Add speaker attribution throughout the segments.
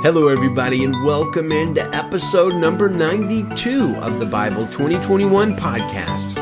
Speaker 1: Hello, everybody, and welcome into episode number 92 of the Bible 2021 podcast.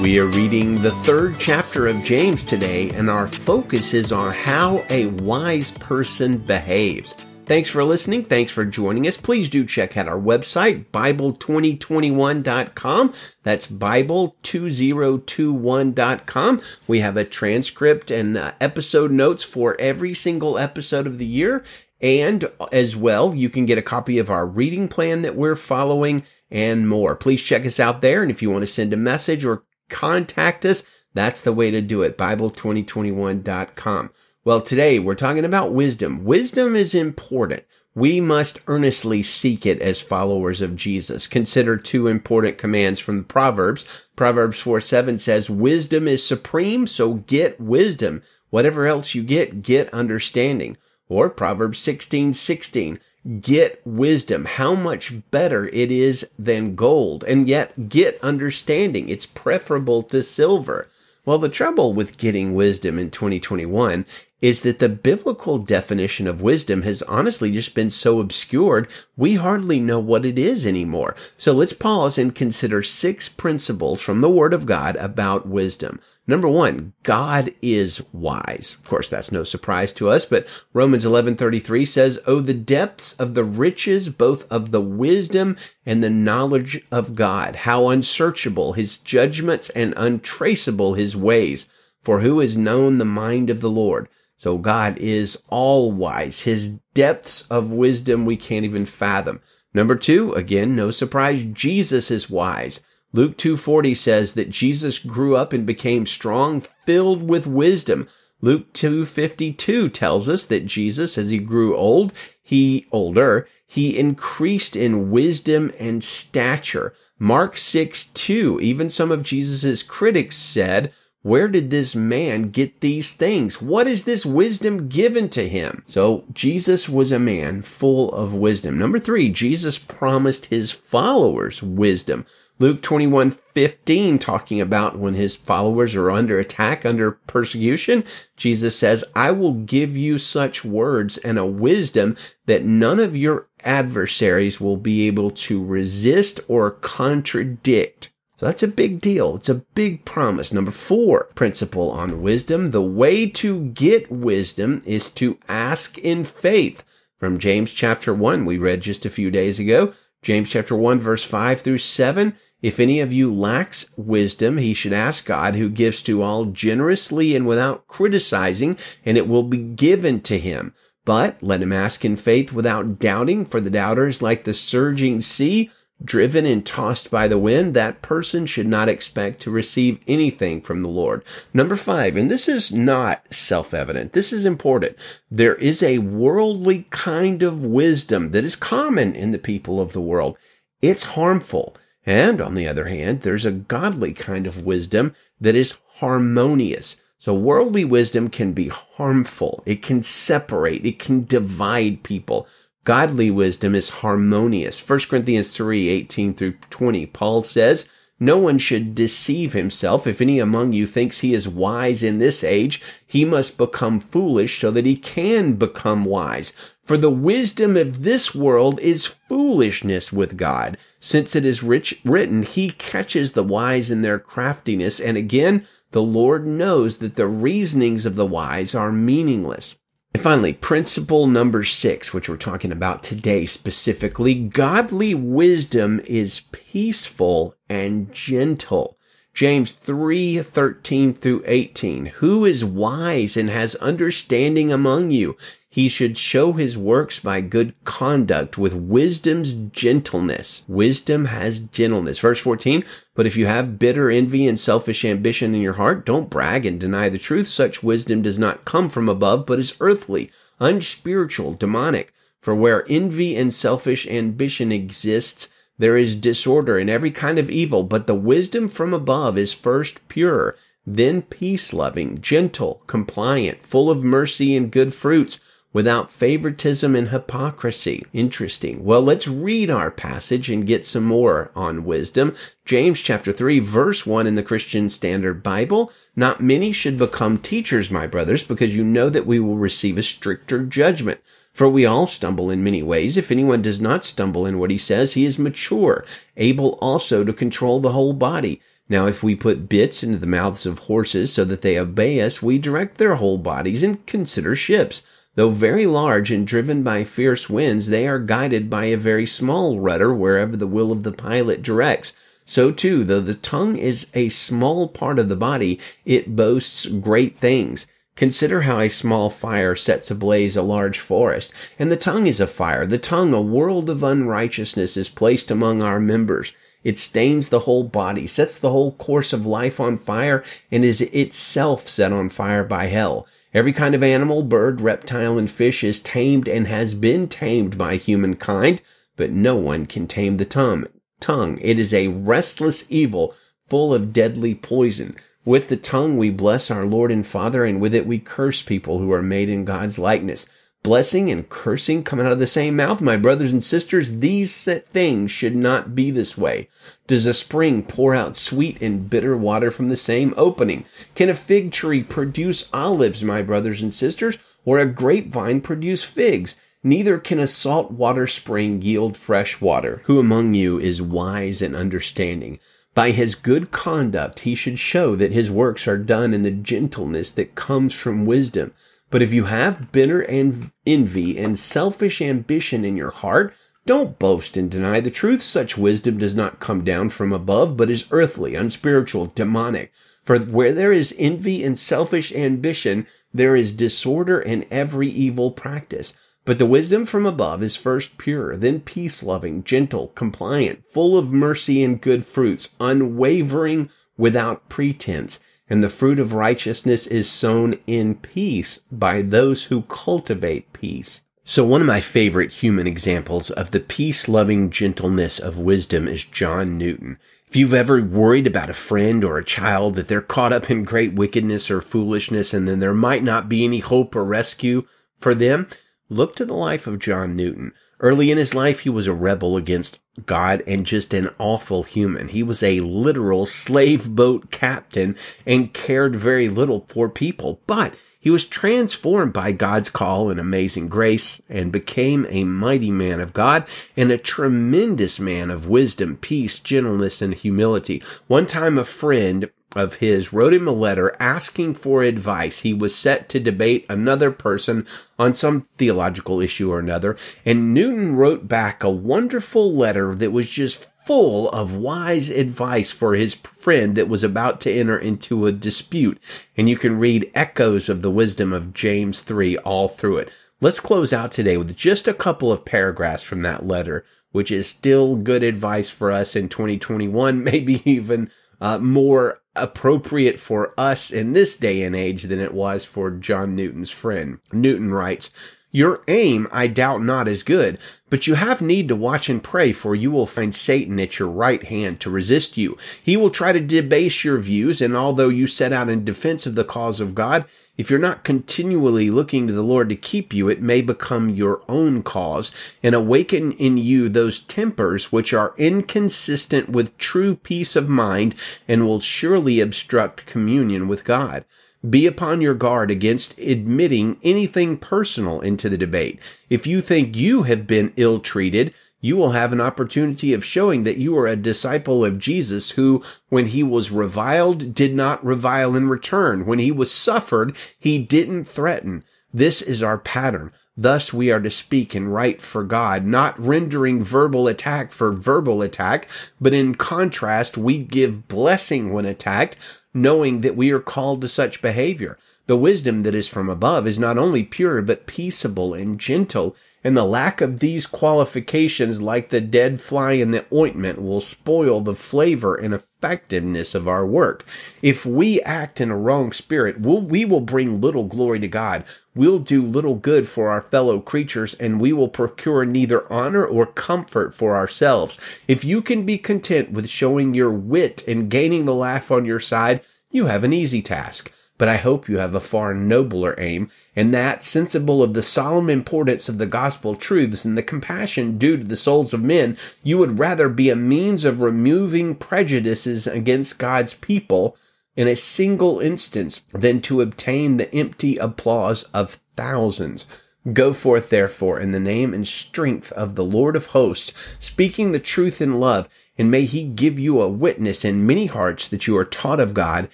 Speaker 1: We are reading the third chapter of James today, and our focus is on how a wise person behaves. Thanks for listening. Thanks for joining us. Please do check out our website, Bible2021.com. That's Bible2021.com. We have a transcript and uh, episode notes for every single episode of the year. And as well, you can get a copy of our reading plan that we're following and more. Please check us out there. And if you want to send a message or contact us, that's the way to do it. Bible2021.com. Well, today we're talking about wisdom. Wisdom is important. We must earnestly seek it as followers of Jesus. Consider two important commands from Proverbs. Proverbs 4 7 says, Wisdom is supreme, so get wisdom. Whatever else you get, get understanding. Or Proverbs 16 16, get wisdom. How much better it is than gold. And yet get understanding. It's preferable to silver. Well, the trouble with getting wisdom in 2021 is that the biblical definition of wisdom has honestly just been so obscured, we hardly know what it is anymore. So let's pause and consider six principles from the Word of God about wisdom. Number one, God is wise. Of course, that's no surprise to us, but Romans 11:33 says, "Oh, the depths of the riches both of the wisdom and the knowledge of God, how unsearchable his judgments and untraceable his ways. For who has known the mind of the Lord?" So God is all wise. His depths of wisdom we can't even fathom. Number two, again, no surprise, Jesus is wise. Luke 2:40 says that Jesus grew up and became strong, filled with wisdom. Luke 2:52 tells us that Jesus as he grew old, he older, he increased in wisdom and stature. Mark 6:2, even some of Jesus's critics said, where did this man get these things? What is this wisdom given to him? So Jesus was a man full of wisdom. Number three, Jesus promised his followers wisdom. Luke 21, 15, talking about when his followers are under attack, under persecution, Jesus says, I will give you such words and a wisdom that none of your adversaries will be able to resist or contradict. So that's a big deal. It's a big promise. Number four principle on wisdom. The way to get wisdom is to ask in faith. From James chapter one, we read just a few days ago. James chapter one, verse five through seven. If any of you lacks wisdom, he should ask God who gives to all generously and without criticizing, and it will be given to him. But let him ask in faith without doubting, for the doubter is like the surging sea driven and tossed by the wind, that person should not expect to receive anything from the Lord. Number five, and this is not self-evident. This is important. There is a worldly kind of wisdom that is common in the people of the world. It's harmful. And on the other hand, there's a godly kind of wisdom that is harmonious. So worldly wisdom can be harmful. It can separate. It can divide people. Godly wisdom is harmonious. 1 Corinthians 3, 18 through 20, Paul says, no one should deceive himself. If any among you thinks he is wise in this age, he must become foolish so that he can become wise. For the wisdom of this world is foolishness with God, since it is rich, written, he catches the wise in their craftiness. And again, the Lord knows that the reasonings of the wise are meaningless. And finally, principle number six, which we're talking about today specifically, godly wisdom is peaceful and gentle. James 3, 13 through 18. Who is wise and has understanding among you? He should show his works by good conduct with wisdom's gentleness. Wisdom has gentleness. Verse 14. But if you have bitter envy and selfish ambition in your heart, don't brag and deny the truth. Such wisdom does not come from above, but is earthly, unspiritual, demonic. For where envy and selfish ambition exists, there is disorder and every kind of evil, but the wisdom from above is first pure, then peace loving, gentle, compliant, full of mercy and good fruits, without favoritism and hypocrisy. Interesting. Well, let's read our passage and get some more on wisdom. James chapter 3 verse 1 in the Christian Standard Bible. Not many should become teachers, my brothers, because you know that we will receive a stricter judgment. For we all stumble in many ways. If anyone does not stumble in what he says, he is mature, able also to control the whole body. Now, if we put bits into the mouths of horses so that they obey us, we direct their whole bodies and consider ships. Though very large and driven by fierce winds, they are guided by a very small rudder wherever the will of the pilot directs. So too, though the tongue is a small part of the body, it boasts great things. Consider how a small fire sets ablaze a large forest. And the tongue is a fire. The tongue, a world of unrighteousness, is placed among our members. It stains the whole body, sets the whole course of life on fire, and is itself set on fire by hell. Every kind of animal, bird, reptile, and fish is tamed and has been tamed by humankind, but no one can tame the tongue. Tongue. It is a restless evil full of deadly poison. With the tongue we bless our Lord and Father, and with it we curse people who are made in God's likeness. Blessing and cursing come out of the same mouth, my brothers and sisters. These things should not be this way. Does a spring pour out sweet and bitter water from the same opening? Can a fig tree produce olives, my brothers and sisters, or a grapevine produce figs? Neither can a salt water spring yield fresh water. Who among you is wise and understanding? By his good conduct, he should show that his works are done in the gentleness that comes from wisdom. But if you have bitter and envy and selfish ambition in your heart, don't boast and deny the truth. Such wisdom does not come down from above, but is earthly, unspiritual, demonic. For where there is envy and selfish ambition, there is disorder and every evil practice. But the wisdom from above is first pure, then peace loving, gentle, compliant, full of mercy and good fruits, unwavering, without pretense and the fruit of righteousness is sown in peace by those who cultivate peace. So one of my favorite human examples of the peace-loving gentleness of wisdom is John Newton. If you've ever worried about a friend or a child that they're caught up in great wickedness or foolishness and then there might not be any hope or rescue for them, look to the life of John Newton. Early in his life, he was a rebel against God and just an awful human. He was a literal slave boat captain and cared very little for people, but he was transformed by God's call and amazing grace and became a mighty man of God and a tremendous man of wisdom, peace, gentleness, and humility. One time a friend of his wrote him a letter asking for advice. He was set to debate another person on some theological issue or another, and Newton wrote back a wonderful letter that was just full of wise advice for his friend that was about to enter into a dispute. And you can read echoes of the wisdom of James 3 all through it. Let's close out today with just a couple of paragraphs from that letter, which is still good advice for us in 2021, maybe even uh, more appropriate for us in this day and age than it was for John Newton's friend. Newton writes, your aim, I doubt not, is good, but you have need to watch and pray, for you will find Satan at your right hand to resist you. He will try to debase your views, and although you set out in defense of the cause of God, if you're not continually looking to the Lord to keep you, it may become your own cause and awaken in you those tempers which are inconsistent with true peace of mind and will surely obstruct communion with God. Be upon your guard against admitting anything personal into the debate. If you think you have been ill treated, you will have an opportunity of showing that you are a disciple of Jesus who, when he was reviled, did not revile in return. When he was suffered, he didn't threaten. This is our pattern. Thus we are to speak and write for God, not rendering verbal attack for verbal attack, but in contrast, we give blessing when attacked, knowing that we are called to such behavior. The wisdom that is from above is not only pure, but peaceable and gentle and the lack of these qualifications, like the dead fly in the ointment, will spoil the flavor and effectiveness of our work. If we act in a wrong spirit, we'll, we will bring little glory to God. We'll do little good for our fellow creatures, and we will procure neither honor or comfort for ourselves. If you can be content with showing your wit and gaining the laugh on your side, you have an easy task. But I hope you have a far nobler aim, and that, sensible of the solemn importance of the gospel truths and the compassion due to the souls of men, you would rather be a means of removing prejudices against God's people in a single instance than to obtain the empty applause of thousands. Go forth, therefore, in the name and strength of the Lord of hosts, speaking the truth in love, and may he give you a witness in many hearts that you are taught of God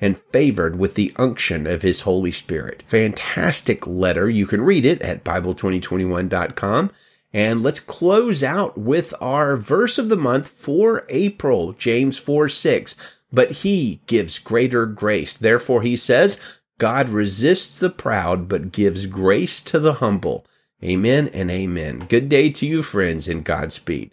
Speaker 1: and favored with the unction of his Holy Spirit. Fantastic letter. You can read it at Bible2021.com. And let's close out with our verse of the month for April, James 4 6. But he gives greater grace. Therefore, he says, God resists the proud, but gives grace to the humble. Amen and amen. Good day to you, friends, and Godspeed.